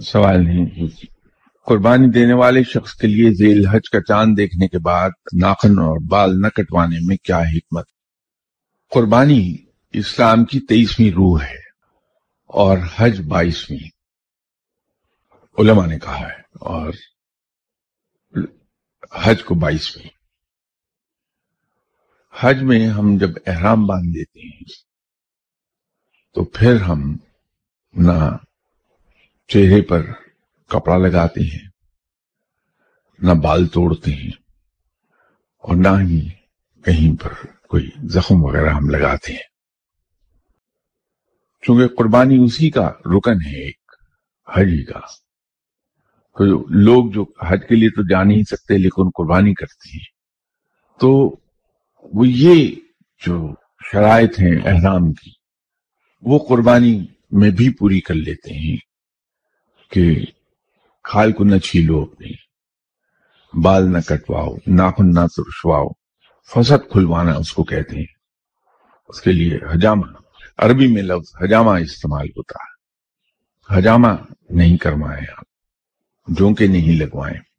سوال نہیں۔ قربانی دینے والے شخص کے لیے ذیل حج کا چاند دیکھنے کے بعد ناخن اور بال نہ کٹوانے میں کیا حکمت؟ قربانی اسلام کی تیئیسویں روح ہے اور حج بائیسویں۔ علماء نے کہا ہے اور حج کو بائیسویں۔ حج میں ہم جب احرام باندھ دیتے ہیں تو پھر ہم نہ چہرے پر کپڑا لگاتے ہیں، نہ بال توڑتے ہیں اور نہ ہی کہیں پر کوئی زخم وغیرہ ہم لگاتے ہیں۔ چونکہ قربانی اسی کا رکن ہے، ایک حجی کا۔ تو لوگ جو حج کے لیے تو جا نہیں سکتے لیکن قربانی کرتے ہیں۔ تو وہ یہ جو شرائط ہیں احرام کی، وہ قربانی میں بھی پوری کر لیتے ہیں۔ کہ کھال کو نہ چھیلو اپنی، بال نہ کٹواؤ، ناخن نہ ترشواؤ فسد کھلوانا اس کو کہتے ہیں۔ اس کے لیے حجامہ عربی میں لفظ حجامہ استعمال ہوتا ہے۔ حجامہ نہیں کروائیں آپ جو نہیں لگوائیں۔